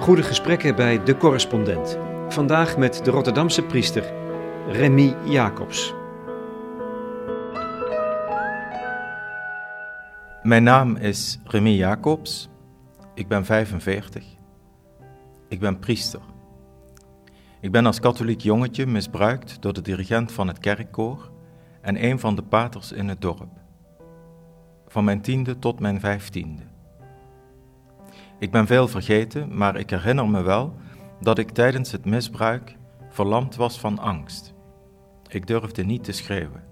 Goede gesprekken bij De Correspondent. Vandaag met de Rotterdamse priester Remy Jacobs. Mijn naam is Remy Jacobs. Ik ben 45. Ik ben priester. Ik ben als katholiek jongetje misbruikt door de dirigent van het kerkkoor en een van de paters in het dorp. Van mijn tiende tot mijn vijftiende. Ik ben veel vergeten, maar ik herinner me wel dat ik tijdens het misbruik verlamd was van angst. Ik durfde niet te schreeuwen.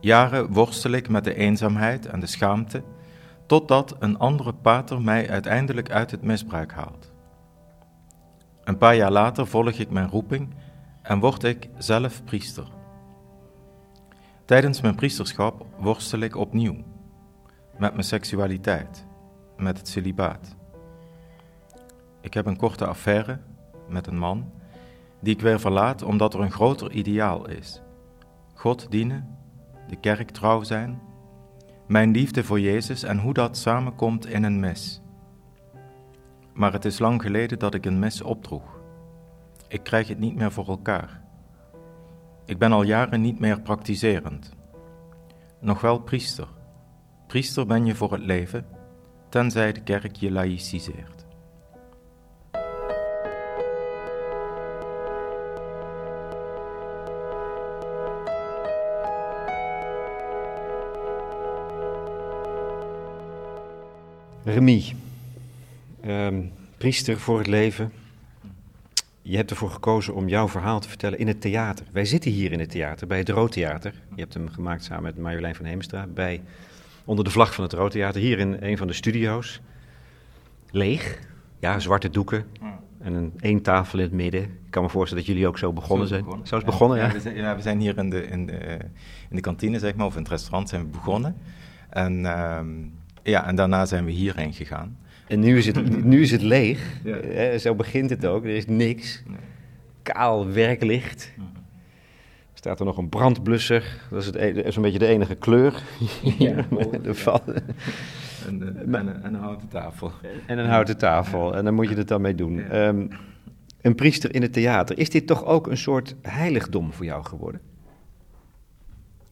Jaren worstel ik met de eenzaamheid en de schaamte, totdat een andere pater mij uiteindelijk uit het misbruik haalt. Een paar jaar later volg ik mijn roeping en word ik zelf priester. Tijdens mijn priesterschap worstel ik opnieuw met mijn seksualiteit, met het celibaat. Ik heb een korte affaire met een man die ik weer verlaat omdat er een groter ideaal is. God dienen, de kerk trouw zijn, mijn liefde voor Jezus en hoe dat samenkomt in een mis. Maar het is lang geleden dat ik een mis opdroeg. Ik krijg het niet meer voor elkaar. Ik ben al jaren niet meer praktiserend. Nog wel priester. Priester ben je voor het leven, tenzij de kerk je laïciseert. Remy, ehm, priester voor het leven. Je hebt ervoor gekozen om jouw verhaal te vertellen in het theater. Wij zitten hier in het theater, bij het Roodtheater. Je hebt hem gemaakt samen met Marjolein van Heemstra. Bij, onder de vlag van het Roodtheater, hier in een van de studio's. Leeg, ja, zwarte doeken. En een één tafel in het midden. Ik kan me voorstellen dat jullie ook zo begonnen zijn. Zo is begonnen, ja. ja. we, zijn, ja we zijn hier in de, in, de, in de kantine, zeg maar, of in het restaurant zijn we begonnen. En, ehm, ja, en daarna zijn we hierheen gegaan. En nu is het, nu is het leeg. Ja. zo begint het ook. Er is niks. Nee. Kaal werklicht. Mhm. Staat er nog een brandblusser. Dat is, het, zo'n beetje de enige kleur. Ja, de val. En, de, en, een, en, een houten tafel. En een houten tafel. En daar moet je het dan mee doen. Ja. Um, een priester in het theater. Is dit toch ook een soort heiligdom voor jou geworden?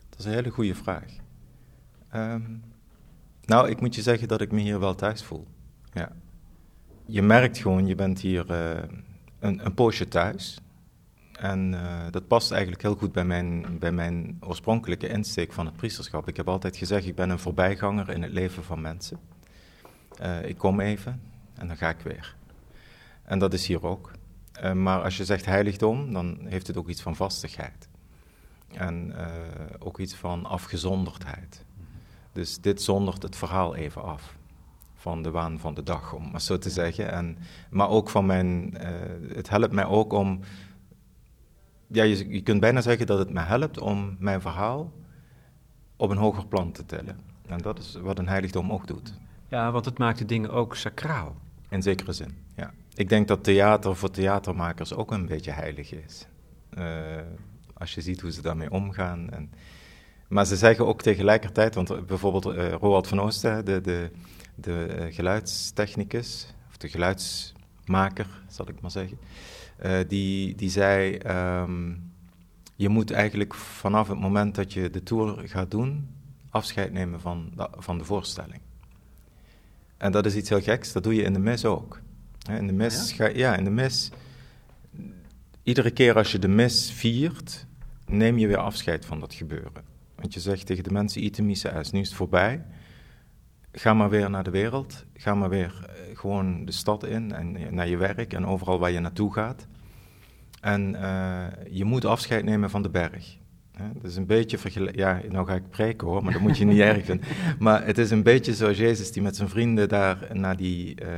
Dat is een hele goede vraag. Um, nou, ik moet je zeggen dat ik me hier wel thuis voel. Ja. Je merkt gewoon, je bent hier uh, een, een, poosje thuis. En uh, dat past eigenlijk heel goed bij mijn, bij mijn oorspronkelijke insteek van het priesterschap. Ik heb altijd gezegd, ik ben een voorbijganger in het leven van mensen. Uh, ik kom even en dan ga ik weer. En dat is hier ook. maar als je zegt heiligdom, dan heeft het ook iets van vastigheid. En ook iets van afgezonderdheid. Dus dit zondert het verhaal even af van de waan van de dag, om maar zo te zeggen. En, maar ook van mijn, het helpt mij ook om, ja, je, je kunt bijna zeggen dat het me helpt om mijn verhaal op een hoger plan te tillen. En dat is wat een heiligdom ook doet. Ja, want het maakt de dingen ook sacraal. In zekere zin, ja. Ik denk dat theater voor theatermakers ook een beetje heilig is. Uh, als je ziet hoe ze daarmee omgaan. En, maar ze zeggen ook tegelijkertijd, want bijvoorbeeld uh, Roald van Oosten, de, de, de geluidstechnicus, of de geluidsmaker, zal ik maar zeggen, uh, die, die zei: um, Je moet eigenlijk vanaf het moment dat je de tour gaat doen, afscheid nemen van de, van de voorstelling. En dat is iets heel geks, dat doe je in de mis ook. In de mis, ja? Ga, ja, in de mis. Iedere keer als je de mis viert, neem je weer afscheid van dat gebeuren. Want je zegt tegen de mensen, itemisse is, nu is het voorbij ga maar weer naar de wereld. Ga maar weer uh, gewoon de stad in en naar je werk en overal waar je naartoe gaat. En uh, je moet afscheid nemen van de berg. Hè? Dat is een beetje vergelijkbaar. Ja, nou ga ik preken hoor, maar dat moet je niet erg vinden. Maar het is een beetje zoals Jezus die met zijn vrienden daar naar die, uh,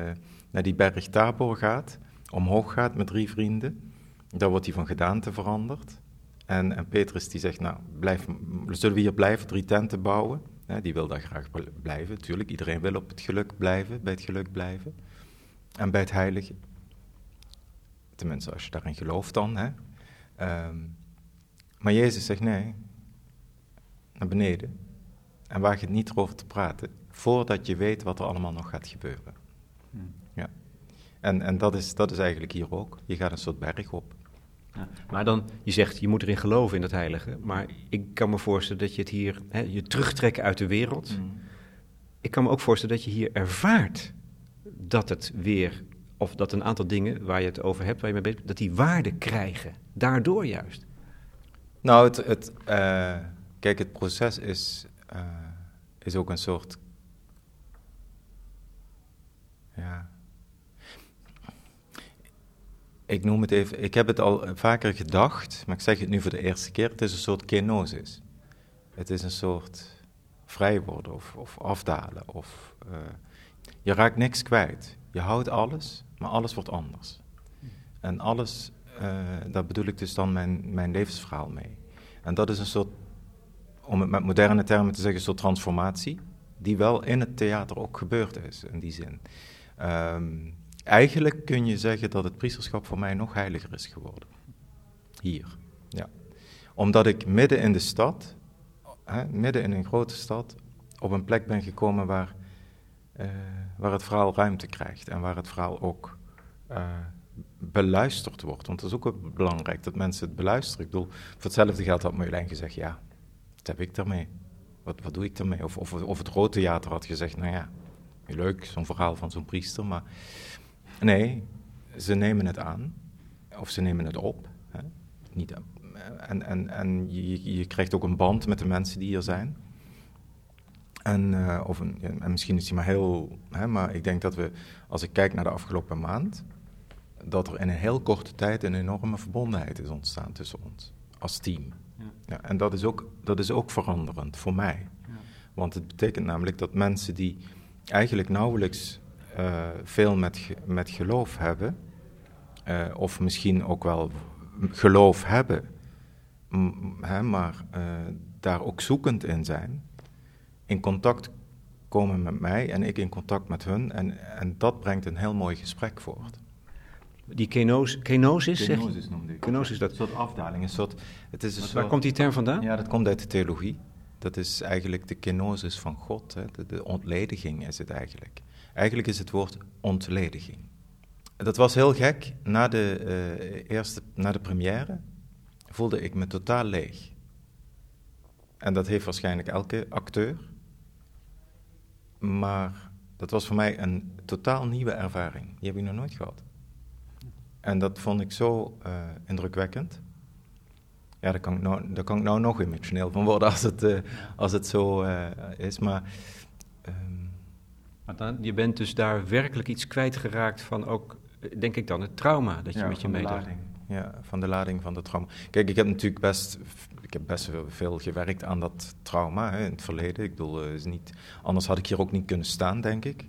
naar die berg Tabor gaat. Omhoog gaat met drie vrienden. Daar wordt hij van gedaante veranderd. En, en Petrus die zegt, nou, blijf, zullen we hier blijven, drie tenten bouwen? Ja, die wil daar graag blijven, natuurlijk. Iedereen wil op het geluk blijven, bij het geluk blijven. En bij het heilige. Tenminste, als je daarin gelooft dan. Hè. Um, maar Jezus zegt nee, naar beneden. En waag het niet erover te praten, voordat je weet wat er allemaal nog gaat gebeuren. Ja. En, en dat, is, dat is eigenlijk hier ook. Je gaat een soort berg op. Ja, maar dan, je zegt, je moet erin geloven in dat heilige. Maar ik kan me voorstellen dat je het hier, hè, je terugtrekken uit de wereld. Ik kan me ook voorstellen dat je hier ervaart dat het weer, of dat een aantal dingen waar je het over hebt, waar je mee bezig bent, dat die waarde krijgen. Daardoor juist. Nou, het, het, uh, kijk, het proces is, uh, is ook een soort. Ja. Ik noem het even, ik heb het al vaker gedacht, maar ik zeg het nu voor de eerste keer. Het is een soort kenosis. Het is een soort vrij worden of, of afdalen. Of, uh, je raakt niks kwijt. Je houdt alles, maar alles wordt anders. En alles, uh, daar bedoel ik dus dan mijn, mijn levensverhaal mee. En dat is een soort, om het met moderne termen te zeggen, een soort transformatie, die wel in het theater ook gebeurd is, in die zin. Um, eigenlijk kun je zeggen dat het priesterschap voor mij nog heiliger is geworden. Hier, ja. Omdat ik midden in de stad, hè, midden in een grote stad, op een plek ben gekomen waar, uh, waar het verhaal ruimte krijgt en waar het verhaal ook uh, beluisterd wordt. Want dat is ook belangrijk dat mensen het beluisteren. Ik bedoel, voor hetzelfde geld had Marjolein gezegd, ja, wat heb ik daarmee? Wat, wat doe ik daarmee? Of, of, het Grote Theater had gezegd, nou ja, leuk, zo'n verhaal van zo'n priester, maar nee, ze nemen het aan, of ze nemen het op. Hè? Niet, en en, en je, je krijgt ook een band met de mensen die hier zijn. En, uh, of een, en misschien is die maar heel, hè, maar ik denk dat we, als ik kijk naar de afgelopen maand, dat er in een heel korte tijd een enorme verbondenheid is ontstaan tussen ons als team. Ja. Ja, en dat is, ook, dat is ook veranderend voor mij. Ja. Want het betekent namelijk dat mensen die eigenlijk nauwelijks uh, veel met, met geloof hebben, uh, of misschien ook wel geloof hebben, hè, maar uh, daar ook zoekend in zijn, in contact komen met mij en ik in contact met hun. En, en dat brengt een heel mooi gesprek voort. Die kenosis, kenosis, kenosis noemde ik. Kenosis, dat... Een soort afdaling. Een soort, het is een Waar soort, komt die term vandaan? Ja, dat komt uit de theologie. Dat is eigenlijk de kenosis van God. Hè. De, de ontlediging is het eigenlijk. Eigenlijk is het woord ontlediging. Dat was heel gek. Na de, uh, eerste, na de première voelde ik me totaal leeg. En dat heeft waarschijnlijk elke acteur. Maar dat was voor mij een totaal nieuwe ervaring. Die heb ik nog nooit gehad. En dat vond ik zo uh, indrukwekkend. Ja, daar kan, ik nou, daar kan ik nou nog emotioneel van worden als het, uh, als het zo uh, is. Maar, um... maar dan, je bent dus daar werkelijk iets kwijtgeraakt van ook, denk ik dan, het trauma dat je ja, met je meedraagt. Ja, van de lading van het trauma. Kijk, ik heb natuurlijk best, heb best veel, veel gewerkt aan dat trauma hè, in het verleden. Ik bedoel, is niet, anders had ik hier ook niet kunnen staan, denk ik.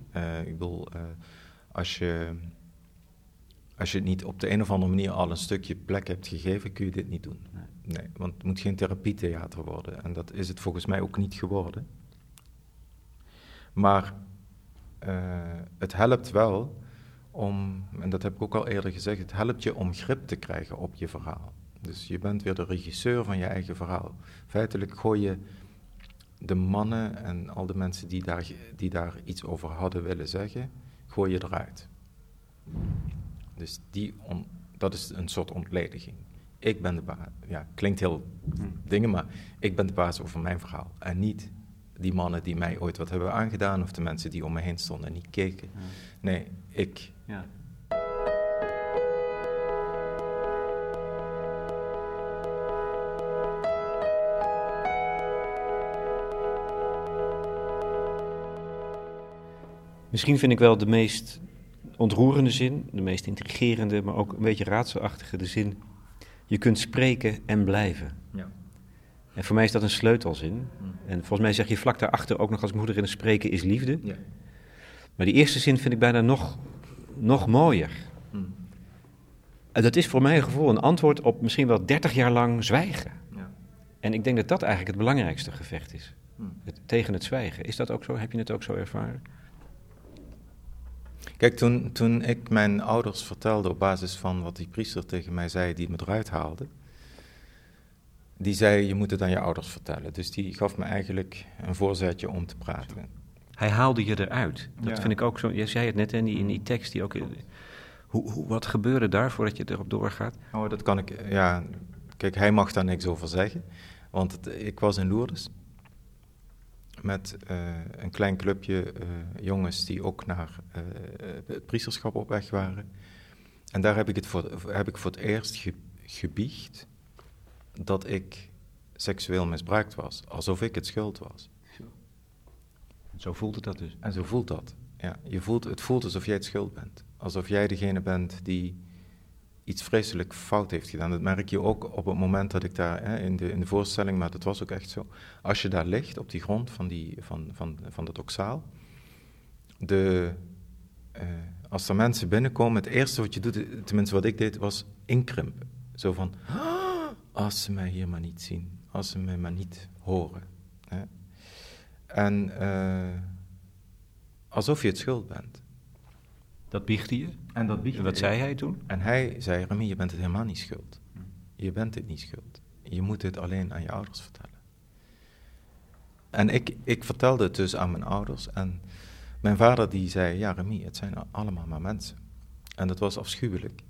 ik bedoel, als je als je het niet op de een of andere manier al een stukje plek hebt gegeven, kun je dit niet doen. Nee, nee want het moet geen therapietheater worden. En dat is het volgens mij ook niet geworden. Maar uh, het helpt wel om, en dat heb ik ook al eerder gezegd, het helpt je om grip te krijgen op je verhaal. Dus je bent weer de regisseur van je eigen verhaal. Feitelijk gooi je de mannen en al de mensen die daar, die daar iets over hadden willen zeggen, gooi je eruit. Dus die on, dat is een soort ontlediging. Ik ben de baas. Ja, klinkt heel dingen, maar ik ben de baas over mijn verhaal. En niet die mannen die mij ooit wat hebben aangedaan, of de mensen die om me heen stonden en niet keken. Ja. Nee, ik. Ja. Misschien vind ik wel de meest ontroerende zin, de meest intrigerende, maar ook een beetje raadselachtige de zin. Je kunt spreken en blijven. Ja. En voor mij is dat een sleutelzin. Mm. En volgens mij zeg je vlak daarachter ook nog als moeder in het spreken is liefde. Ja. Maar die eerste zin vind ik bijna nog, nog mooier. Mm. En dat is voor mijn gevoel een antwoord op misschien wel 30 jaar lang zwijgen. Ja. En ik denk dat dat eigenlijk het belangrijkste gevecht is. Mm. Het, tegen het zwijgen. Is dat ook zo? Heb je het ook zo ervaren? Kijk, toen, toen ik mijn ouders vertelde op basis van wat die priester tegen mij zei, die me eruit haalde, die zei, je moet het aan je ouders vertellen. Dus die gaf me eigenlijk een voorzetje om te praten. hij haalde je eruit. Dat Ja. vind ik ook zo. Je zei het net in die, in die tekst die ook. Hoe, hoe, wat gebeurde daar voordat je erop doorgaat? Oh, dat kan ik, ja. Kijk, hij mag daar niks over zeggen. Want het- ik was in Lourdes met eh, een klein clubje eh, jongens die ook naar eh, het priesterschap op weg waren. En daar heb ik, het voor, heb ik voor het eerst ge, gebiecht dat ik seksueel misbruikt was. Alsof ik het schuld was. Zo voelde dat dus. En zo voelt dat. Ja, je voelt, het voelt alsof jij het schuld bent. Alsof jij degene bent die iets vreselijk fout heeft gedaan. Dat merk je ook op het moment dat ik daar hè, in, de, in de voorstelling, maar dat was ook echt zo. Als je daar ligt op die grond van, die, van, van, van dat oksaal, de, eh, als er mensen binnenkomen, het eerste wat je doet, tenminste wat ik deed, was inkrimpen. Zo van, "Ah, als ze mij hier maar niet zien, als ze mij maar niet horen. Hè. En eh, alsof je het schuld bent. Dat biechtte je. En dat En wat zei hij toen? En hij zei, Remy, je bent het helemaal niet schuld. Je bent het niet schuld. Je moet het alleen aan je ouders vertellen. En ik, ik vertelde het dus aan mijn ouders. En mijn vader die zei, ja Remy, het zijn allemaal maar mensen. En dat was afschuwelijk.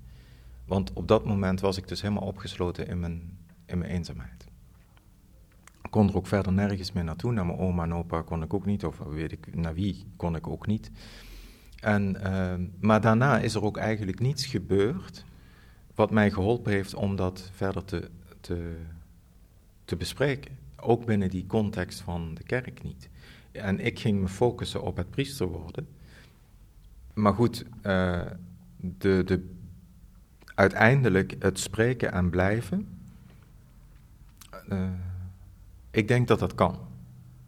Want op dat moment was ik dus helemaal opgesloten in mijn, in mijn eenzaamheid. Ik kon er ook verder nergens meer naartoe. Naar mijn oma en opa kon ik ook niet. Of weet ik, naar wie kon ik ook niet. En, ehm, maar daarna is er ook eigenlijk niets gebeurd wat mij geholpen heeft om dat verder te, te, te bespreken. Ook binnen die context van de kerk niet. En ik ging me focussen op het priester worden. Maar goed, eh, de, de, uiteindelijk het spreken en blijven. eh, ik denk dat dat kan.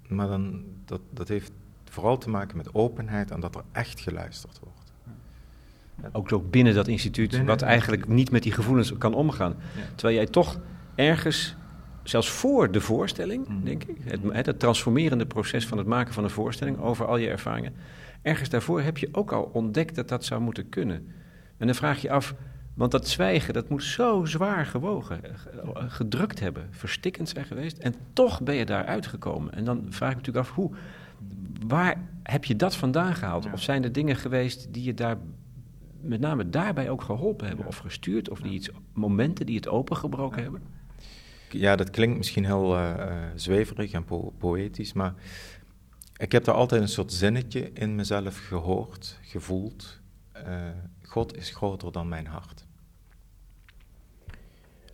Maar dan, dat, dat heeft vooral te maken met openheid en dat er echt geluisterd wordt. Ook ook binnen dat instituut, Binnen wat eigenlijk niet met die gevoelens kan omgaan. Terwijl jij toch ergens, zelfs voor de voorstelling, Mhm. denk ik, het, het, het transformerende proces van het maken van een voorstelling over al je ervaringen, ergens daarvoor heb je ook al ontdekt dat dat zou moeten kunnen. En dan vraag je af, want dat zwijgen, dat moet zo zwaar gewogen, eh, ge- gedrukt hebben, verstikkend zijn geweest, en toch ben je daar uitgekomen. En dan vraag ik me natuurlijk af, hoe, waar heb je dat vandaan gehaald? Ja. Of zijn er dingen geweest die je daar met name daarbij ook geholpen hebben of gestuurd? Of die iets, momenten die het opengebroken hebben? Ja, dat klinkt misschien heel eh, eh, zweverig en po- poëtisch, maar ik heb daar altijd een soort zinnetje in mezelf gehoord, gevoeld. Eh, God is groter dan mijn hart.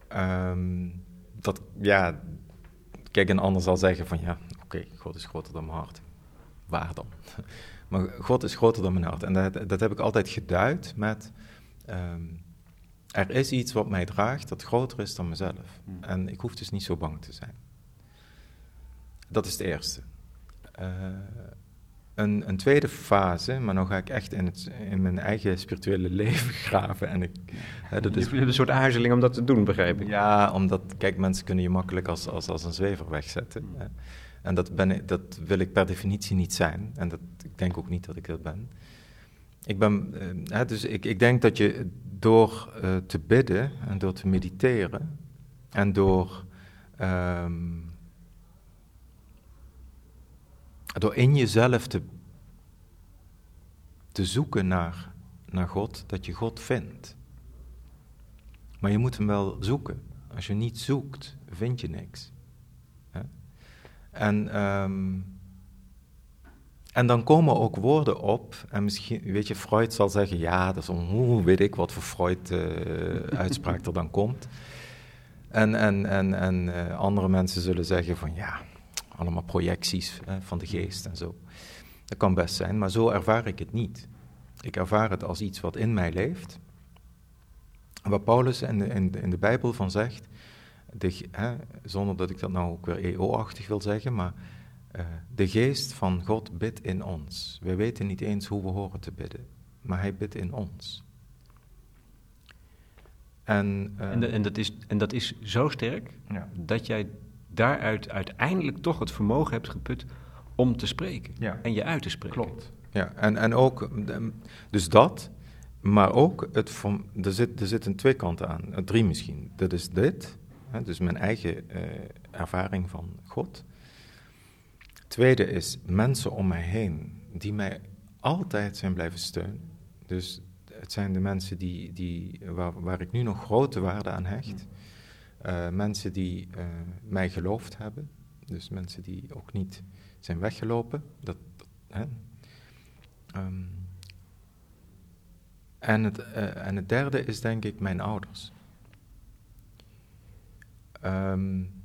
Ehm, dat, ja, kijk, een ander zal zeggen van ja, oké, God is groter dan mijn hart. Waar dan? Maar God is groter dan mijn hart. En dat, dat heb ik altijd geduid met, ehm, er is iets wat mij draagt dat groter is dan mezelf. En ik hoef dus niet zo bang te zijn. Dat is het eerste. Eh, een, een tweede fase, maar nu ga ik echt in, het, in mijn eigen spirituele leven graven. En ik, hè, dat is Je hebt een soort aarzeling om dat te doen, begrijp ik. ja, omdat, kijk, mensen kunnen je makkelijk als, als, als een zwever wegzetten. hè. En dat, ben ik, dat wil ik per definitie niet zijn. En dat, ik denk ook niet dat ik dat ben. Ik ben, eh, dus ik, ik denk dat je door eh, te bidden en door te mediteren en door, ehm, door in jezelf te, te zoeken naar, naar God, dat je God vindt. Maar je moet hem wel zoeken. Als je niet zoekt, vind je niks. En, ehm, en dan komen ook woorden op. En misschien, weet je, Freud zal zeggen: ja, dat is een, hoe weet ik wat voor Freud-uitspraak er dan komt. En, en, en, en eh, andere mensen zullen zeggen: van ja, allemaal projecties van de geest en zo. Dat kan best zijn, maar zo ervaar ik het niet. Ik ervaar het als iets wat in mij leeft. Waar Paulus in de, in de Bijbel van zegt, de, hè, zonder dat ik dat nou ook weer EO-achtig wil zeggen, maar eh, de geest van God bidt in ons. We weten niet eens hoe we horen te bidden, maar hij bidt in ons. En, eh, En, de- en, dat is, en dat is zo sterk ja. dat jij daaruit uiteindelijk toch het vermogen hebt geput om te spreken. Ja. En je uit te spreken. Klopt. Ja, en, en ook, ehm, dus dat, maar ook, het, er, zit, er zitten twee kanten aan, drie misschien. Dat is dit, hè, dus mijn eigen eh, ervaring van God. Tweede is mensen om mij heen die mij altijd zijn blijven steunen. Dus het zijn de mensen die, die, waar, waar ik nu nog grote waarde aan hecht. Uh, mensen die uh, mij geloofd hebben. Dus mensen die ook niet zijn weggelopen. Dat, dat hè. Um, en, het, uh, en het derde is denk ik mijn ouders. Um,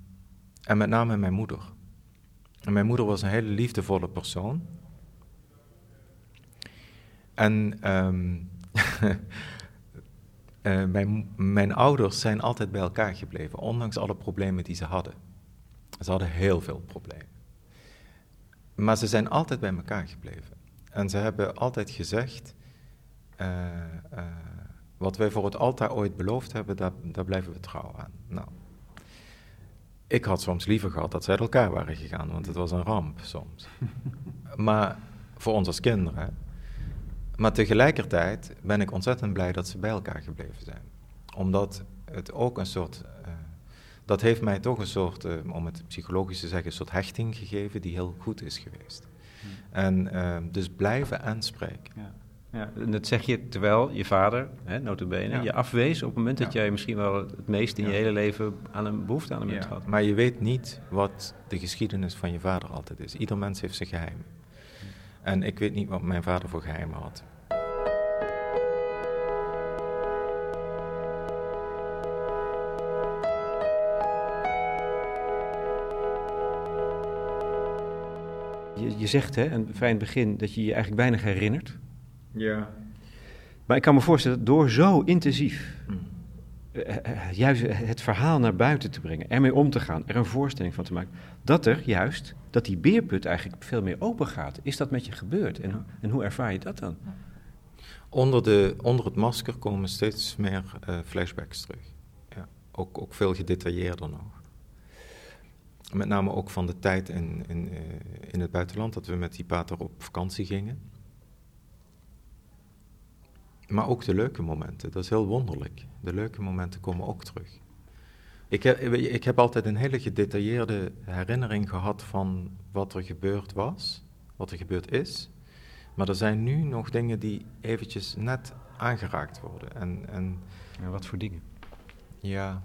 en met name mijn moeder. En mijn moeder was een hele liefdevolle persoon. En um, uh, mijn, mijn ouders zijn altijd bij elkaar gebleven, ondanks alle problemen die ze hadden. Ze hadden heel veel problemen. Maar ze zijn altijd bij elkaar gebleven. En ze hebben altijd gezegd: uh, uh, wat wij voor het altaar ooit beloofd hebben, daar, daar blijven we trouw aan. Nou, ik had soms liever gehad dat zij uit elkaar waren gegaan, want het was een ramp soms. maar voor ons als kinderen. Maar tegelijkertijd ben ik ontzettend blij dat ze bij elkaar gebleven zijn. Omdat het ook een soort. Uh, dat heeft mij toch een soort, uh, om het psychologisch te zeggen, een soort hechting gegeven die heel goed is geweest. Hmm. En uh, dus blijven aanspreken. Ja. Ja, en dat zeg je terwijl je vader, hè, notabene, ja. je afwees op het moment dat jij misschien wel het meest in je hele leven aan een behoefte aan hem hebt gehad. Maar je weet niet wat de geschiedenis van je vader altijd is. Ieder mens heeft zijn geheimen. En ik weet niet wat mijn vader voor geheimen had. Je, je zegt, hè, een fijn begin, dat je je eigenlijk weinig herinnert. Ja. Maar ik kan me voorstellen, door zo intensief mm. juist het verhaal naar buiten te brengen, ermee om te gaan, er een voorstelling van te maken, dat er juist, dat die beerput eigenlijk veel meer open gaat. Is dat met je gebeurd en, en hoe ervaar je dat dan? Onder, de, onder het masker komen steeds meer uh, flashbacks terug. Ja, ook, ook veel gedetailleerder nog. Met name ook van de tijd in, in, uh, in het buitenland, dat we met die pater op vakantie gingen. Maar ook de leuke momenten, dat is heel wonderlijk. De leuke momenten komen ook terug. Ik heb, ik heb altijd een hele gedetailleerde herinnering gehad van wat er gebeurd was, wat er gebeurd is. Maar er zijn nu nog dingen die eventjes net aangeraakt worden. En, en, wat voor dingen? Ja.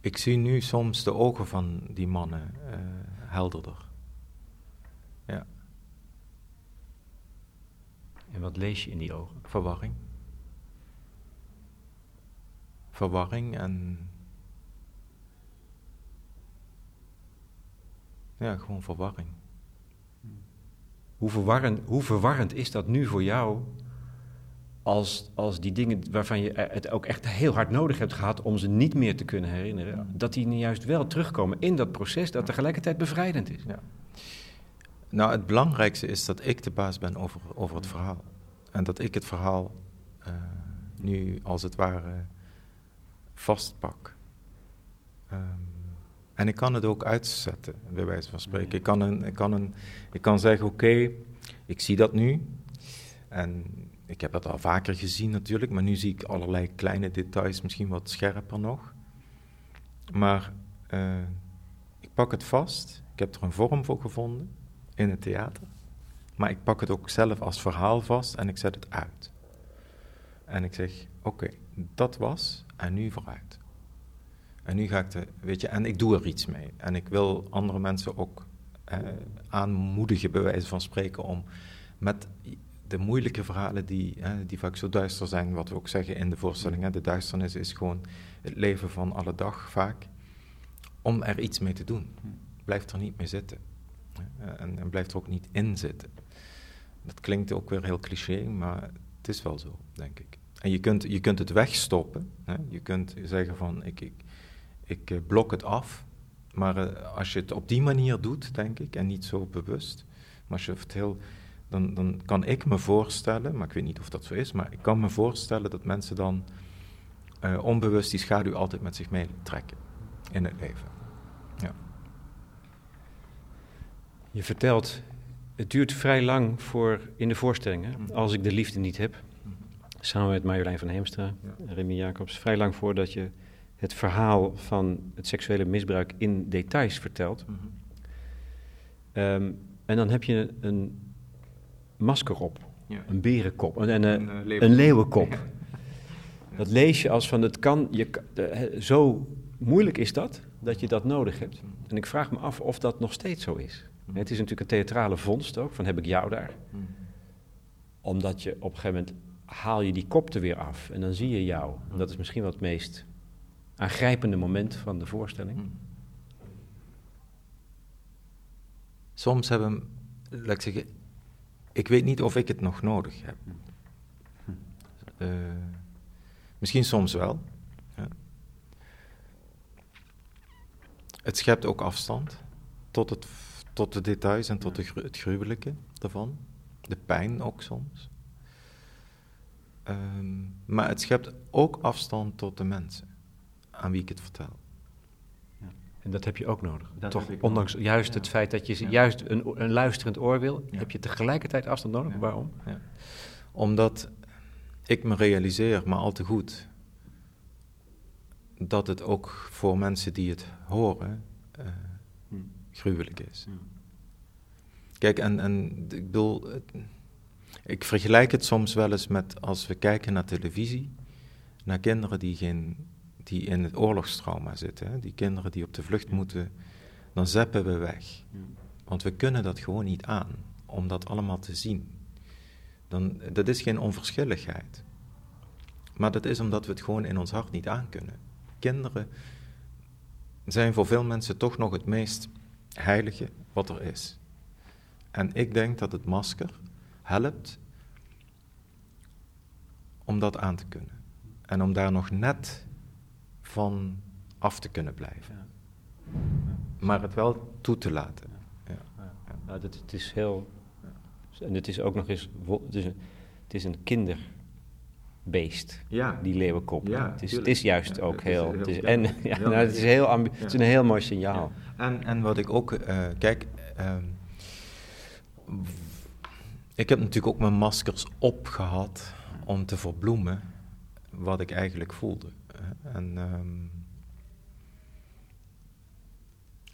Ik zie nu soms de ogen van die mannen uh, helderder. Ja. En wat lees je in die ogen? Verwarring. Verwarring en. Ja, gewoon verwarring. Hoe verwarrend, hoe verwarrend is dat nu voor jou als, als die dingen waarvan je het ook echt heel hard nodig hebt gehad om ze niet meer te kunnen herinneren, dat die nu juist wel terugkomen in dat proces dat tegelijkertijd bevrijdend is? Ja. Nou, het belangrijkste is dat ik de baas ben over, over het verhaal. En dat ik het verhaal uh, nu als het ware vastpak. Um, en ik kan het ook uitzetten, bij wijze van spreken. Ik kan, een, ik kan, een, ik kan zeggen, oké, okay, ik zie dat nu. En ik heb dat al vaker gezien natuurlijk, maar nu zie ik allerlei kleine details, misschien wat scherper nog. Maar uh, ik pak het vast, ik heb er een vorm voor gevonden in het theater. Maar ik pak het ook zelf als verhaal vast en ik zet het uit. En ik zeg, oké, dat was en nu vooruit. En nu ga ik de, weet je, en ik doe er iets mee. En ik wil andere mensen ook eh, aanmoedigen, bij wijze van spreken, om met de moeilijke verhalen die, eh, die vaak zo duister zijn, wat we ook zeggen in de voorstelling. Hè, de duisternis is gewoon het leven van alle dag vaak. Om er iets mee te doen. Blijf er niet mee zitten. En, en blijft er ook niet in zitten. Dat klinkt ook weer heel cliché, maar het is wel zo, denk ik. En je kunt, je kunt het wegstoppen. Hè? Je kunt zeggen van, ik, ik, ik eh, blok het af. Maar uh, als je het op die manier doet, denk ik, en niet zo bewust. Maar als je het heel... Dan, dan kan ik me voorstellen, maar ik weet niet of dat zo is, maar ik kan me voorstellen dat mensen dan onbewust die schaduw altijd met zich meetrekken in het leven. Ja. Je vertelt, het duurt vrij lang voor in de voorstellingen, mm. als ik de liefde niet heb, samen met Marjolein van Heemstra, ja. Remy Jacobs, vrij lang voordat je het verhaal van het seksuele misbruik in details vertelt. Mhm. Ehm, en dan heb je een masker op, Ja. een berenkop, een, een, Een, eh, eh, een leeuwenkop. Dat lees je als van het kan, je, he- zo moeilijk is dat, dat je dat nodig hebt. En ik vraag me af of dat nog steeds zo is. Het is natuurlijk een theatrale vondst ook, van heb ik jou daar. Mhm. Omdat je op een gegeven moment haal je die kop er weer af en dan zie je jou. En dat is misschien wel het meest aangrijpende moment van de voorstelling. Mhm. Soms hebben, laat ik zeggen, ik weet niet of ik het nog nodig heb. Eh, misschien soms wel. Ja. Het schept ook afstand tot, het, tot de details en tot de, gru- het gruwelijke daarvan. De pijn ook soms. Ehm, maar het schept ook afstand tot de mensen aan wie ik het vertel. En dat heb je ook nodig. Dat Toch, heb ik ondanks nodig, juist ja. het feit dat je Ja. juist een, een luisterend oor wil, Ja. heb je tegelijkertijd afstand nodig. Ja. Waarom? Ja. Omdat ik me realiseer, maar al te goed, dat het ook voor mensen die het horen eh, gruwelijk is. Kijk, en, en ik bedoel, ik vergelijk het soms wel eens met als we kijken naar televisie, naar kinderen die, geen, die in het oorlogstrauma zitten, hè, die kinderen die op de vlucht moeten, dan zeppen we weg. Want we kunnen dat gewoon niet aan, om dat allemaal te zien. Dan, dat is geen onverschilligheid. Maar dat is omdat we het gewoon in ons hart niet aankunnen. Kinderen zijn voor veel mensen toch nog het meest heilige wat er is. En ik denk dat het masker helpt om dat aan te kunnen. En om daar nog net van af te kunnen blijven. Maar het wel toe te laten. Ja. Nou, dat, het is heel. En het is ook nog eens. Het is een, het is een kinderbeest. Ja. Die leeuwenkop. Ja, het, is, het is juist Ja, ook het is heel. Het is, en nou, het is, heel ambi- het is een heel mooi signaal. En, en wat ik ook, eh, kijk, ehm, ik heb natuurlijk ook mijn maskers opgehad om te verbloemen wat ik eigenlijk voelde. En, ehm,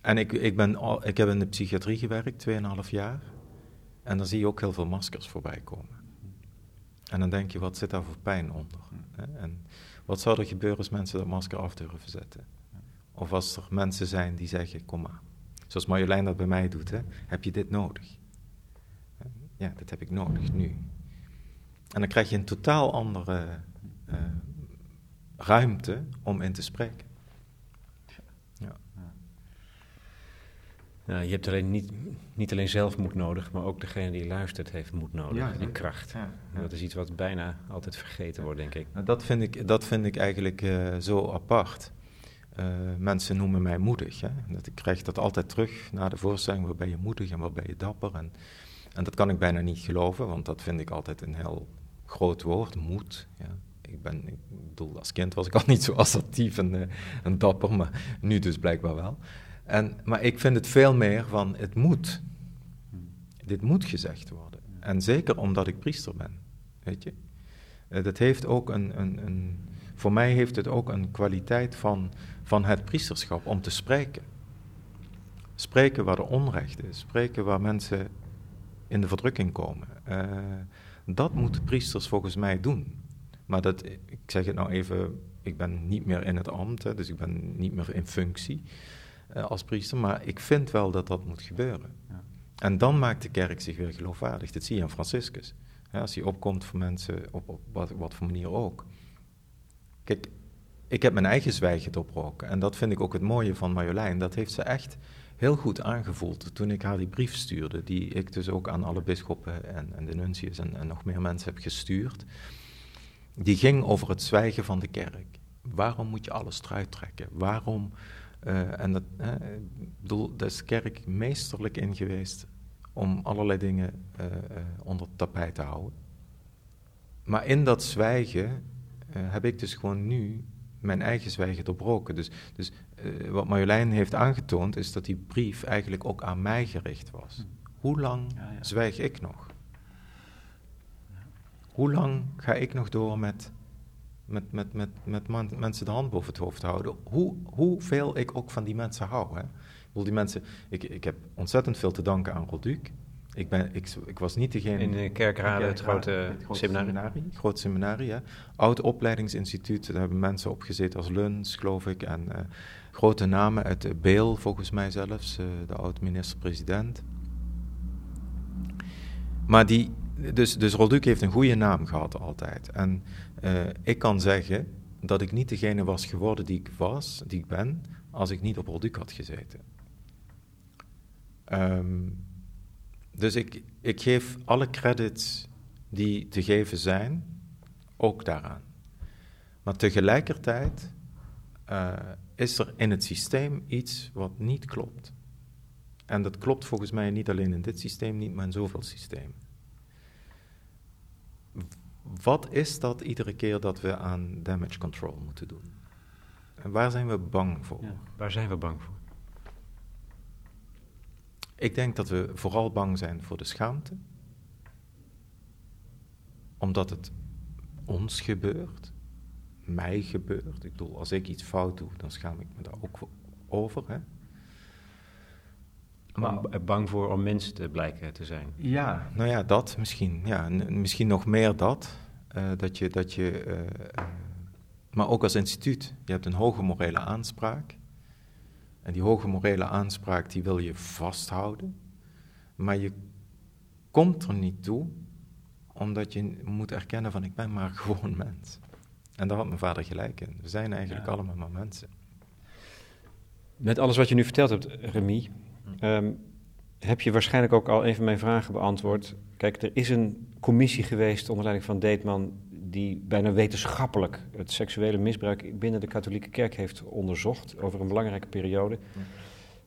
en ik, ik, ben al, ik heb in de psychiatrie gewerkt, 2,5 jaar. En dan zie je ook heel veel maskers voorbij komen. En dan denk je, wat zit daar voor pijn onder? hè? En wat zou er gebeuren als mensen dat masker af durven zetten? Of als er mensen zijn die zeggen, kom maar. Zoals Marjolein dat bij mij doet, hè? heb je dit nodig? Ja, dit heb ik nodig nu. En dan krijg je een totaal andere eh, ruimte om in te spreken. Ja. Nou, je hebt alleen niet, niet alleen zelf moed nodig, maar ook degene die luistert heeft moed nodig. Ja, die zeker. kracht. Ja, En ja. Dat is iets wat bijna altijd vergeten wordt, denk ik. Nou, Dat vind ik, dat vind ik eigenlijk eh, zo apart. Eh, mensen noemen mij moedig. Hè? Dat, ik krijg dat altijd terug na de voorstelling. Wat ben je moedig en wat ben je dapper? En, en dat kan ik bijna niet geloven, want dat vind ik altijd een heel groot woord, moed. Ja. Ik, ben, ik bedoel, als kind was ik al niet zo assertief en, eh, en dapper, maar nu dus blijkbaar wel. En, maar ik vind het veel meer van, het moet. Dit moet gezegd worden. En zeker omdat ik priester ben, weet je. Eh, dat heeft ook een, een, een, voor mij heeft het ook een kwaliteit van, van het priesterschap om te spreken. Spreken waar er onrecht is, spreken waar mensen in de verdrukking komen. Eh, dat moeten priesters volgens mij doen. Maar dat, ik zeg het nou even, ik ben niet meer in het ambt, hè, dus ik ben niet meer in functie eh, als priester, maar ik vind wel dat dat moet gebeuren. Ja. En dan maakt de kerk zich weer geloofwaardig. Dat zie je aan Franciscus. Ja, als hij opkomt voor mensen, op, op wat, wat voor manier ook. Kijk, ik heb mijn eigen zwijgen doorbroken. En dat vind ik ook het mooie van Marjolein. Dat heeft ze echt heel goed aangevoeld toen ik haar die brief stuurde. Die ik dus ook aan alle bisschoppen en, en de nuncius en, en nog meer mensen heb gestuurd. Die ging over het zwijgen van de kerk. Waarom moet je alles eruit trekken? Waarom... eh, en dat, eh, ik bedoel, daar is de kerk meesterlijk in geweest om allerlei dingen eh, eh, onder het tapijt te houden. Maar in dat zwijgen heb ik dus gewoon nu mijn eigen zwijgen doorbroken. Dus, dus wat Marjolein heeft aangetoond is dat die brief eigenlijk ook aan mij gericht was. Hoe lang Ja, ja. zwijg ik nog? Hoe lang ga ik nog door met met, met, met, met mensen de hand boven het hoofd houden. Hoe, hoeveel ik ook van die mensen hou. Hè? Ik, die mensen, ik, ik heb ontzettend veel te danken aan Roduc. Ik, ben, ik, ik was niet degene... In de kerkraden, het grote, het grote seminarie. Groot seminarie, ja. Oud opleidingsinstituut, daar hebben mensen op gezeten als Luns, geloof ik. En uh, grote namen uit Beel, volgens mij zelfs, uh, de oud-minister-president. Maar die, dus, dus heeft een goede naam gehad altijd. En uh, ik kan zeggen dat ik niet degene was geworden die ik was, die ik ben, als ik niet op Rolduc had gezeten. Um, dus ik, ik geef alle credits die te geven zijn, ook daaraan. Maar tegelijkertijd uh, is er in het systeem iets wat niet klopt. En dat klopt volgens mij niet alleen in dit systeem, niet maar in zoveel systemen. Wat is dat iedere keer dat we aan damage control moeten doen? En waar zijn we bang voor? Ja, waar zijn we bang voor? Ik denk dat we vooral bang zijn voor de schaamte, omdat het ons gebeurt, mij gebeurt. Ik bedoel, als ik iets fout doe, dan schaam ik me daar ook over. Hè? Maar bang voor om mens te blijken te zijn. Ja, nou ja, dat misschien. Ja, misschien nog meer dat. Uh, dat je, dat je uh, uh, maar ook als instituut, je hebt een hoge morele aanspraak. En die hoge morele aanspraak, die wil je vasthouden. Maar je komt er niet toe, omdat je moet erkennen van ik ben maar gewoon mens. En daar had mijn vader gelijk in. We zijn eigenlijk allemaal maar mensen. Met alles wat je nu verteld hebt, Remy, um, heb je waarschijnlijk ook al een van mijn vragen beantwoord. Kijk, er is een commissie geweest onder leiding van Deetman die bijna wetenschappelijk het seksuele misbruik binnen de katholieke kerk heeft onderzocht over een belangrijke periode.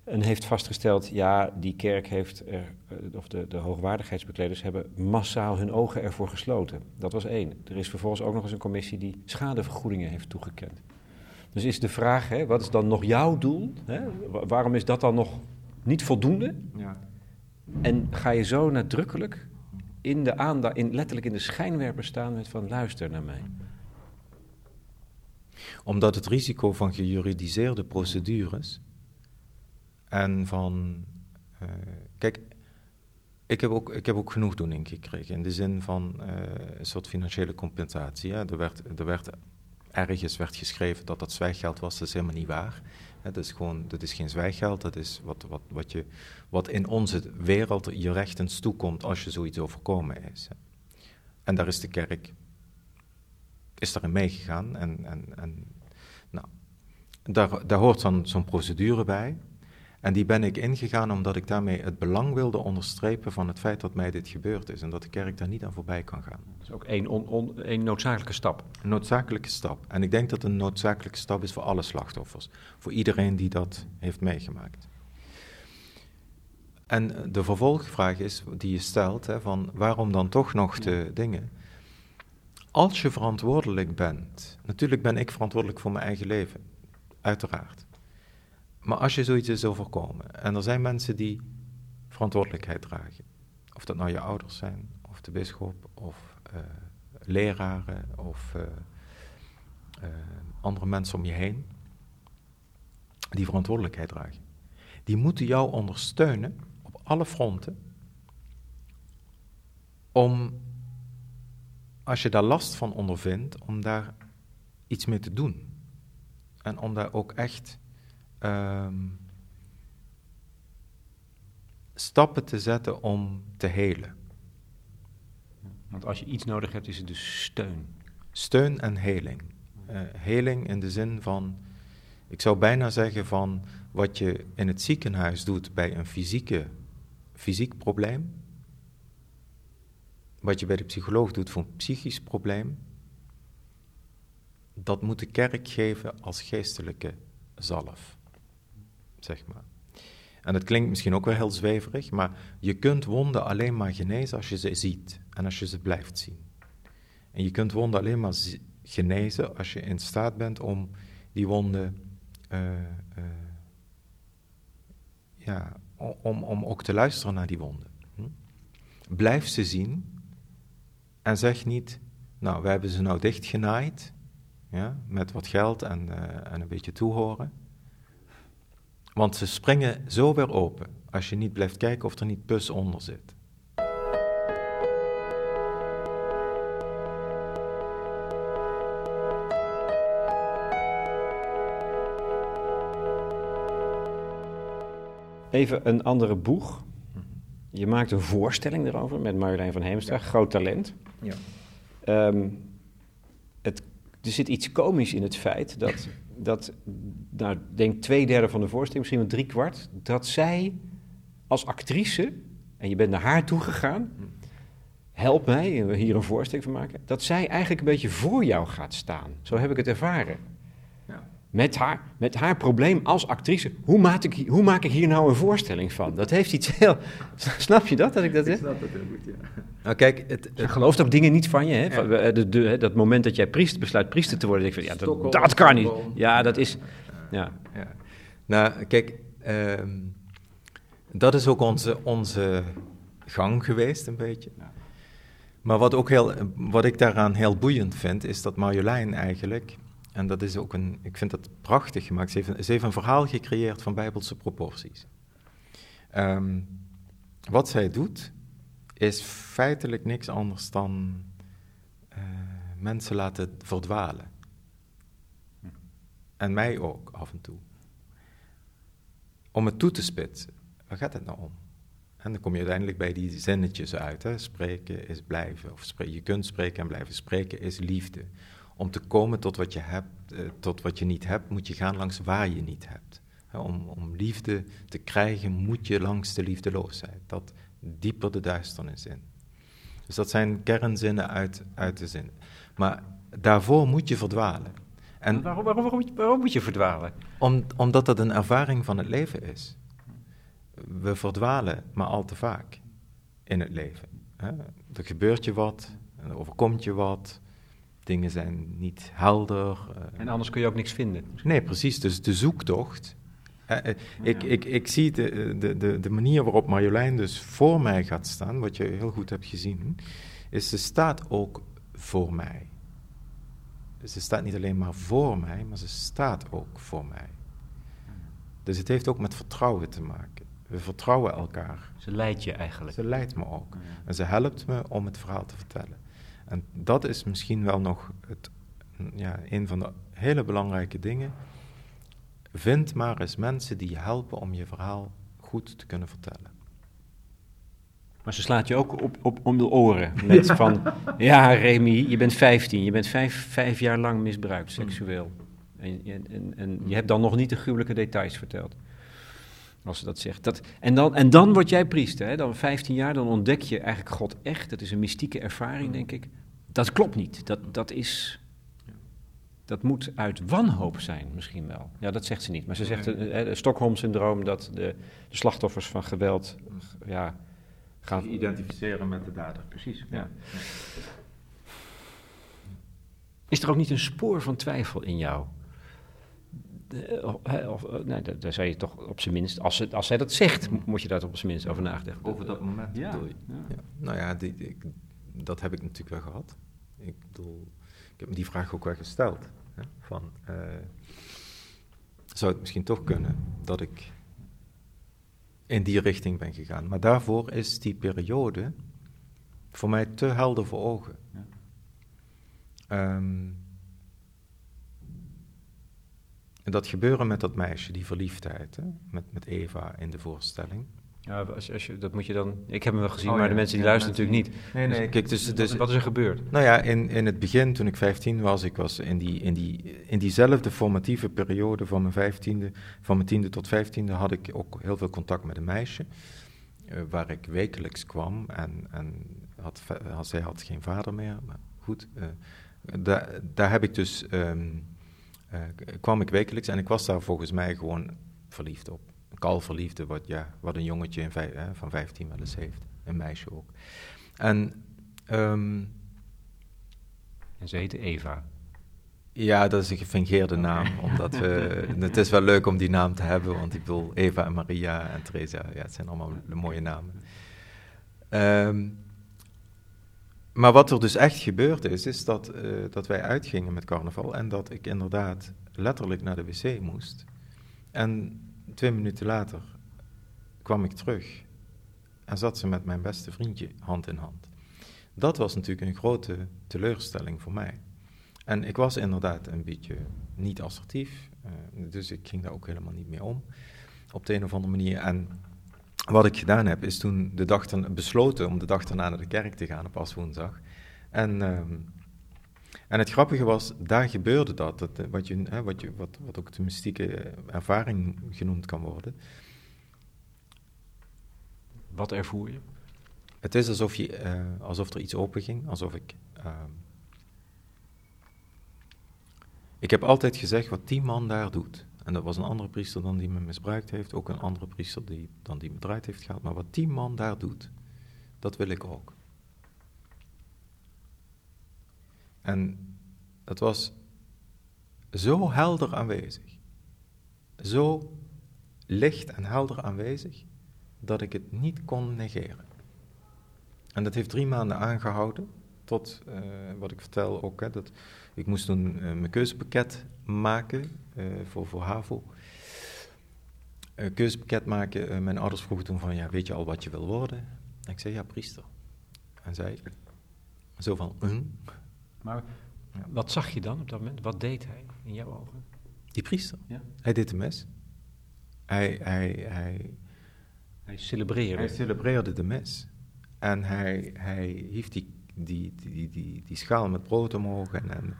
En heeft vastgesteld, ja, die kerk heeft, er, eh, of de, de hoogwaardigheidsbekleders hebben massaal hun ogen ervoor gesloten. Dat was één. Er is vervolgens ook nog eens een commissie die schadevergoedingen heeft toegekend. Dus is de vraag, hè, wat is dan nog jouw doel? Hè? Waarom is dat dan nog niet voldoende? Ja. En ga je zo nadrukkelijk in de aandacht, in, letterlijk in de schijnwerper staan met van luister naar mij. Omdat het risico van gejuridiseerde procedures en van. Uh, kijk, ik heb, ook, ik heb ook genoegdoening gekregen in de zin van uh, een soort financiële compensatie. Hè. Er, werd, er werd ergens werd geschreven dat dat zwijggeld was, dat is helemaal niet waar. Dat, is gewoon, dat is geen zwijggeld, dat is wat, wat, wat, je, wat in onze wereld je rechtens toekomt als je zoiets overkomen is. En daar is de kerk is daarin meegegaan. En, en, en nou, daar, daar hoort zo'n procedure bij. En die ben ik ingegaan omdat ik daarmee het belang wilde onderstrepen van het feit dat mij dit gebeurd is en dat de kerk daar niet aan voorbij kan gaan. Dat is ook één, on, noodzakelijke stap. Een noodzakelijke stap. En ik denk dat een noodzakelijke stap is voor alle slachtoffers, voor iedereen die dat heeft meegemaakt. En de vervolgvraag is, die je stelt, hè, van waarom dan toch nog de dingen? Als je verantwoordelijk bent, natuurlijk ben ik verantwoordelijk voor mijn eigen leven, uiteraard. Maar als je zoiets is overkomen en er zijn mensen die verantwoordelijkheid dragen, of dat nou je ouders zijn, of de bisschop, of uh, leraren, of uh, uh, andere mensen om je heen, die verantwoordelijkheid dragen, die moeten jou ondersteunen op alle fronten om, als je daar last van ondervindt, om daar iets mee te doen. En om daar ook echt um, stappen te zetten om te helen. Want als je iets nodig hebt, is het dus steun. Steun en heling. Uh, heling in de zin van, ik zou bijna zeggen van wat je in het ziekenhuis doet bij een fysieke, fysiek probleem, wat je bij de psycholoog doet voor een psychisch probleem, dat moet de kerk geven als geestelijke zalf zeg maar. En het klinkt misschien ook wel heel zweverig, maar je kunt wonden alleen maar genezen als je ze ziet en als je ze blijft zien. En je kunt wonden alleen maar genezen als je in staat bent om die wonden, uh, uh, ja, om, om ook te luisteren naar die wonden. Hm? Blijf ze zien en zeg niet, nou, we hebben ze nou dichtgenaaid ja, met wat geld en, eh, en een beetje toehoren. Want ze springen zo weer open als je niet blijft kijken of er niet pus onder zit. Even een andere boeg. Je maakt een voorstelling erover met Marjolein van Heemstra, groot talent. Ja. Ehm, het, er zit iets komisch in het feit dat, dat nou, denk twee derde van de voorstelling, misschien wel drie kwart, dat zij als actrice, en je bent naar haar toegegaan, help mij, hier een voorstelling van maken, dat zij eigenlijk een beetje voor jou gaat staan. Zo heb ik het ervaren. Met haar, met haar probleem als actrice. Hoe maak, ik, hoe maak ik hier nou een voorstelling van? Dat heeft iets heel. Snap je dat? Dat ik dat zeg? snap het heel goed, ja. Nou, kijk, het, gelooft ook dingen niet van je. Hè? Van, eh, de, de- dat moment dat jij priester, besluit priester te worden, denk ik van ja, dat, dat kan niet. Ja, dat is. Ja. Ja. Nou, kijk, ehm, dat is ook onze, onze gang geweest, een beetje. Maar wat, ook heel, wat ik daaraan heel boeiend vind, is dat Marjolein eigenlijk, en dat is ook een, ik vind dat prachtig gemaakt, ze heeft, een- ze heeft een verhaal gecreëerd van bijbelse proporties. Ehm, wat zij doet, is feitelijk niks anders dan eh, mensen laten verdwalen. En mij ook af en toe. Om het toe te spitsen. Waar gaat het nou om? En dan kom je uiteindelijk bij die zinnetjes uit. Hè? Spreken is blijven. Of je kunt spreken en blijven. Spreken is liefde. Om te komen tot wat je hebt, eh, tot wat je niet hebt, moet je gaan langs waar je niet hebt. Om, om liefde te krijgen, moet je langs de liefdeloosheid. Dat dieper de duisternis in. Dus dat zijn kernzinnen uit, uit de zin. Maar daarvoor moet je verdwalen. En waarom, waarom, waarom, moet je- waarom moet je verdwalen? om, omdat dat een ervaring van het leven is. We verdwalen maar al te vaak in het leven. Hè? Er gebeurt je wat, er overkomt je wat, dingen zijn niet helder. eh. En anders kun je ook niks vinden. Nee, precies. Dus de zoektocht. eh, ik, ik, ik zie de, de, de, de manier waarop Marjolein dus voor mij gaat staan, wat je heel goed hebt gezien, is ze staat ook voor mij. Ze staat niet alleen maar voor mij, maar ze staat ook voor mij. Dus het heeft ook met vertrouwen te maken. We vertrouwen elkaar. Ze leidt je eigenlijk. Ze leidt me ook. En ze helpt me om het verhaal te vertellen. En dat is misschien wel nog het, ja, een van de hele belangrijke dingen. Vind maar eens mensen die je helpen om je verhaal goed te kunnen vertellen. Maar ze slaat je ook op, op, om de oren. Met van, ja Remy, je bent 15, je bent vijf, vijf jaar lang misbruikt, seksueel. En, en, en, en je hebt dan nog niet de gruwelijke details verteld. Als ze dat zegt. Dat, en, dan, en dan word jij priester, hè? dan 15 jaar, dan ontdek je eigenlijk God echt. Dat is een mystieke ervaring, denk ik. Dat klopt niet. Dat, dat is... Dat moet uit wanhoop zijn, misschien wel. Ja, dat zegt ze niet. Maar ze zegt, eh, eh, het Stockholm-syndroom, dat de, de slachtoffers van geweld... Ja, gaan, Identificeren met de dader. Precies, ja. Is er ook niet een spoor van twijfel in jou? Of- eh, nee, daar, daar zou je toch op zijn minst, als, ze, als zij dat zegt, mo- moet je daar op zijn minst over nadenken. Over dat moment Ja, bedoel je? ja. Ja. Nou ja, die, die- ik- dat heb ik natuurlijk wel gehad. Ik bedoel, ik heb me die vraag ook wel gesteld. Hè, van, eh, zou het misschien toch kunnen dat ik in die richting ben gegaan? Maar daarvoor is die periode voor mij te helder voor ogen. Ja. Ehm, dat gebeuren met dat meisje, die verliefdheid, hè, met, met Eva in de voorstelling. Ja, als, als je, dat moet je dan. Ik heb hem wel gezien, Oh, maar ja. de mensen die Ja, luisteren mensen natuurlijk niet. Nee, nee, kijk, dus, dus, wat, wat is er gebeurd? nou ja, in, in het begin, toen ik 15 was, ik was in, die, in, die, in diezelfde formatieve periode van mijn vijftiende, van mijn tiende tot vijftiende, had ik ook heel veel contact met een meisje, eh, waar ik wekelijks kwam en, en had, had, zij had geen vader meer, maar goed, eh, daar, daar heb ik dus, ehm, eh, kwam ik wekelijks en ik was daar volgens mij gewoon verliefd op. Een kalverliefde, wat, ja, wat een jongetje in hè, van 15 wel eens heeft, een meisje ook. En... ehm, En ze heette Eva. ja, dat is een gefingeerde naam, omdat we, het is wel leuk om die naam te hebben, want ik bedoel, Eva en Maria en Teresa, ja, het zijn allemaal mooie namen. Ehm, maar wat er dus echt gebeurd is, is dat, eh, dat wij uitgingen met carnaval en dat ik inderdaad letterlijk naar de wc moest. En twee minuten later kwam ik terug en zat ze met mijn beste vriendje hand in hand. Dat was natuurlijk een grote teleurstelling voor mij. En ik was inderdaad een beetje niet assertief, uh, dus ik ging daar ook helemaal niet mee om op de een of andere manier. En wat ik gedaan heb, is toen de dag ten, besloten om de dag daarna naar de kerk te gaan op Aswoensdag. En, ehm, en het grappige was, daar gebeurde dat, dat eh, wat, je, hè, wat, je, wat, wat ook de mystieke ervaring genoemd kan worden. Wat ervoer je? Het is alsof, je, uh, alsof er iets openging, alsof ik... Uh, ik heb altijd gezegd wat die man daar doet. En dat was een andere priester dan die me misbruikt heeft, ook een andere priester die, dan die me eruit heeft gehaald. Maar wat die man daar doet, dat wil ik ook. En het was zo helder aanwezig, zo licht en helder aanwezig, dat ik het niet kon negeren. En dat heeft drie maanden aangehouden, tot uh, wat ik vertel ook, hè, dat ik moest toen uh, mijn keuzepakket maken uh, voor, voor HAVO. Een keuzepakket maken, mijn ouders vroegen toen van, ja, weet je al wat je wil worden? En ik zei, ja, priester. En zei ik, zo van, hm? Maar wat zag je dan op dat moment? Wat deed hij in jouw ogen? Die priester? Ja. Hij deed de mes. Hij, hij, hij, hij celebreerde. Hij celebreerde de mes. En hij, hij hief die, die, die, die, die, schaal met brood omhoog en, en,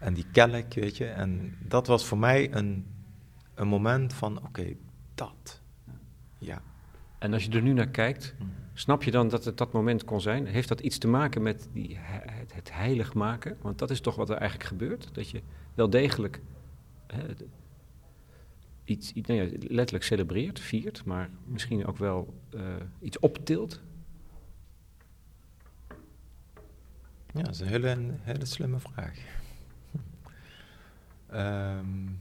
en, die kelk, weet je. En dat was voor mij een, een moment van, oké, okay, dat. Ja. En als je er nu naar kijkt, snap je dan dat het dat moment kon zijn? Heeft dat iets te maken met die, het, het heilig maken? Want dat is toch wat er eigenlijk gebeurt? Dat je wel degelijk hè, iets, iets nou ja, letterlijk celebreert, viert, maar misschien ook wel uh, iets optilt? Ja, dat is een hele, een hele slimme vraag. um,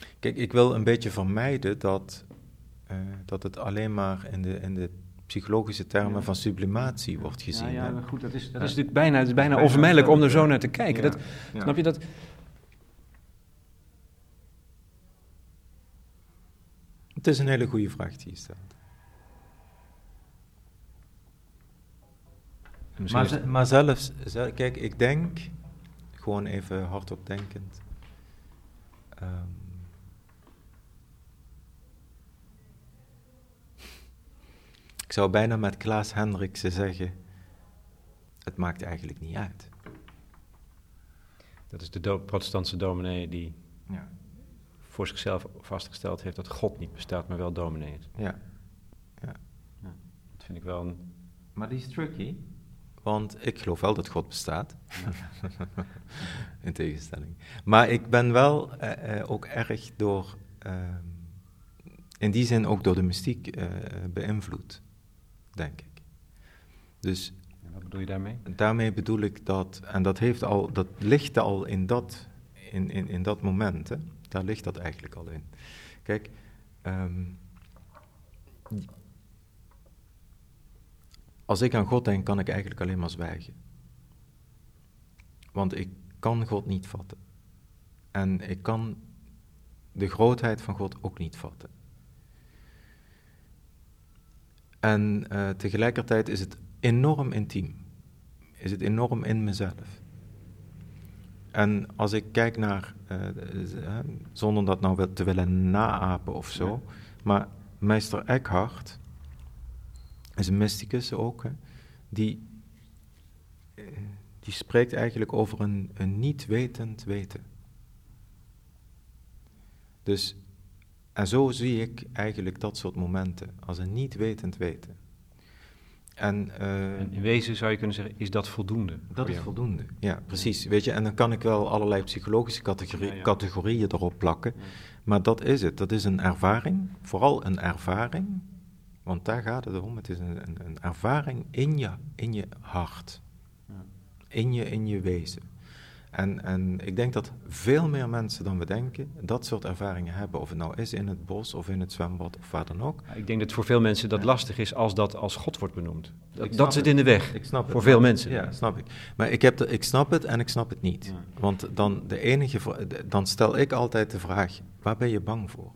kijk, ik wil een beetje vermijden dat, uh, dat het alleen maar in de, in de psychologische termen ja. van sublimatie wordt gezien. Ja, ja goed, dat is, dat is natuurlijk bijna, is bijna onvermijdelijk om er zo naar te kijken. Dat, Snap je dat? Het is een hele goede vraag die je stelt. Maar, maar zelfs, kijk, ik denk, gewoon even hardop denkend. Um, ik zou bijna met Klaas Hendriksen zeggen: het maakt eigenlijk niet uit. Dat is de do protestantse dominee die ja. voor zichzelf vastgesteld heeft dat God niet bestaat, maar wel dominee is. Ja. ja. ja. Dat vind ik wel een. Maar die is tricky. Want ik geloof wel dat God bestaat. In tegenstelling. Maar ik ben wel uh, uh, ook erg door, uh, in die zin ook door de mystiek beïnvloed, denk ik. Dus. En wat bedoel je daarmee? Daarmee bedoel ik dat, en dat, heeft al, dat ligt al in dat, in, in, in dat moment, hè? daar ligt dat eigenlijk al in. Kijk, um, Als ik aan God denk, kan ik eigenlijk alleen maar zwijgen. Want ik kan God niet vatten. En ik kan de grootheid van God ook niet vatten. En uh, tegelijkertijd is het enorm intiem. Is het enorm in mezelf. En als ik kijk naar, uh, uh, zonder dat nou te willen naapen of zo, ja. maar meester Eckhart is een mysticus ook, hè, die, eh, die spreekt eigenlijk over een, een niet wetend weten. Dus, en zo zie ik eigenlijk dat soort momenten, als een niet wetend weten. En, uh, en, in wezen zou je kunnen zeggen, is dat voldoende? Dat is voldoende, ja, precies. Weet je, en dan kan ik wel allerlei psychologische categorie, ja, ja. categorieën erop plakken, ja. maar dat is het. Dat is een ervaring, vooral een ervaring want daar gaat het om. Het is een, een, een ervaring in je, in je hart. Ja. In, je, in je wezen. En, en ik denk dat veel meer mensen dan we denken dat soort ervaringen hebben. Of het nou is in het bos of in het zwembad of waar dan ook. Ik denk dat voor veel mensen dat lastig is als dat als God wordt benoemd. Dat, zit in de weg Ik snap het. voor veel mensen. Ja, snap ik. Maar ik, heb de, ik snap het en ik snap het niet. Want dan, de enige, dan stel ik altijd de vraag, waar ben je bang voor?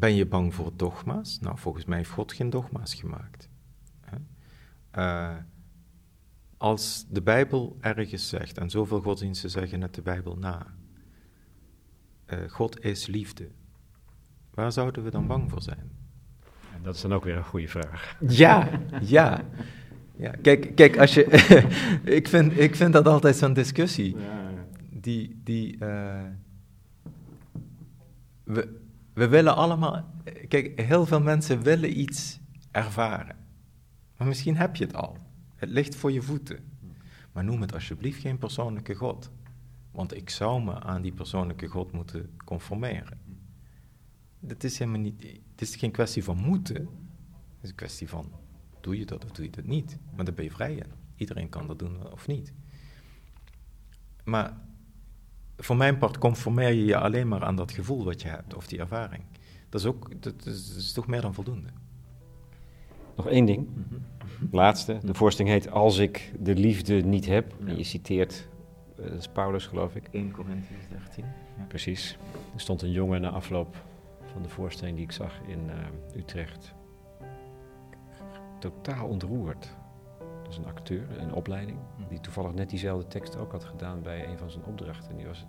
Ben je bang voor dogma's? Nou, volgens mij heeft God geen dogma's gemaakt. Eh, als de Bijbel ergens zegt, en zoveel godsdiensten zeggen het de Bijbel na, eh, God is liefde, waar zouden we dan bang voor zijn? En dat is dan ook weer een goede vraag. Ja, ja. ja. Kijk, kijk als je, ik, vind, ik vind dat altijd zo'n discussie. Die, die, eh, we, we willen allemaal, kijk, heel veel mensen willen iets ervaren. Maar misschien heb je het al. Het ligt voor je voeten. Maar noem het alsjeblieft geen persoonlijke God. Want ik zou me aan die persoonlijke God moeten conformeren. Het is helemaal niet, het is geen kwestie van moeten. Het is een kwestie van, doe je dat of doe je dat niet? Maar daar ben je vrij in. Iedereen kan dat doen of niet. Maar voor mijn part conformeer je je alleen maar aan dat gevoel wat je hebt, of die ervaring. Dat is ook, dat is, dat is toch meer dan voldoende. Nog één ding. Laatste. De voorstelling heet Als ik de liefde niet heb. En je citeert, eh, dat is Paulus geloof ik. 1 Corinthians 13. Precies. Er stond een jongen na afloop van de voorstelling die ik zag in eh, Utrecht. Totaal ontroerd. Is een acteur, een opleiding, die toevallig net diezelfde tekst ook had gedaan bij een van zijn opdrachten. En die was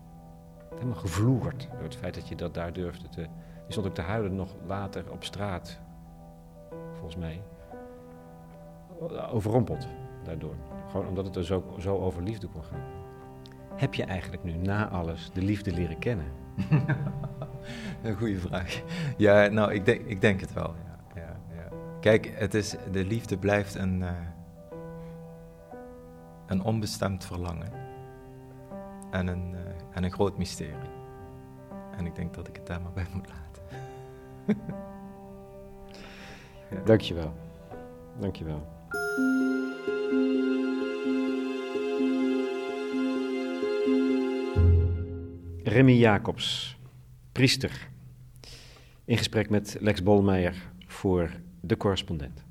helemaal gevloerd door het feit dat je dat daar durfde te... Die stond ook te huilen nog later op straat, volgens mij. Overrompeld daardoor. Gewoon omdat het er zo, zo over liefde kon gaan. Heb je eigenlijk nu na alles de liefde leren kennen? Een goede vraag. Ja, nou, ik denk, ik denk het wel. Ja, ja, ja. Kijk, het is, de liefde blijft een, eh, een onbestemd verlangen. En een, eh, en een groot mysterie. En ik denk dat ik het daar maar bij moet laten. Dankjewel. Dankjewel. Remy Jacobs, priester. In gesprek met Lex Bolmeijer voor De Correspondent.